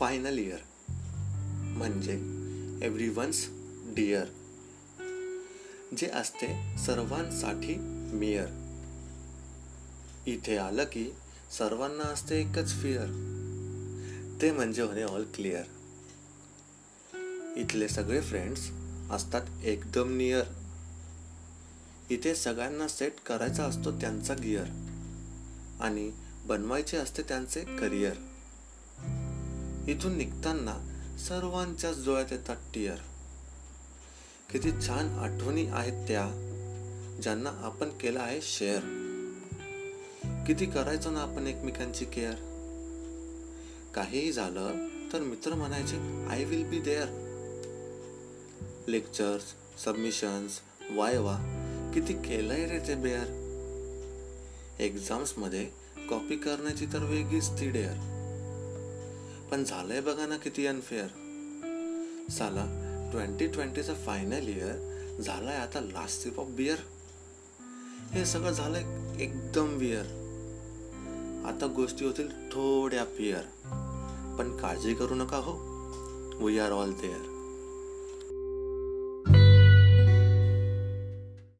Final year म्हणजे everyone's dear जे असते सर्वांसाठी मियर. इथे आलं की सर्वांना असते एकच फिअर ते म्हणजे होणे ऑल क्लिअर इथले सगळे फ्रेंड्स असतात एकदम नियर इथे सगळ्यांना सेट करायचा असतो त्यांचा गिअर आणि बनवायचे असते त्यांचे करिअर इथून निघताना सर्वांच्याच डोळ्यात येतात टिअर किती छान आठवणी आहेत त्या ज्यांना आपण केलं आहे शेअर किती करायचो ना आपण एकमेकांची केअर काहीही झालं तर मित्र म्हणायचे I will be there lectures submissions Y वा किती केलंय रे ते बेअर एक्झाम्समध्ये कॉपी करण्याची तर वेगळीच ती डेअर पण झालंय बघा ना किती अनफेअर साला ट्वेंटी ट्वेंटीचा फायनल इयर झालाय आता लास्ट सिप ऑफ बियर हे सगळं झालंय एकदम वियर आता गोष्टी होतील थोड्या पियर पण काळजी करू नका हो. We R all there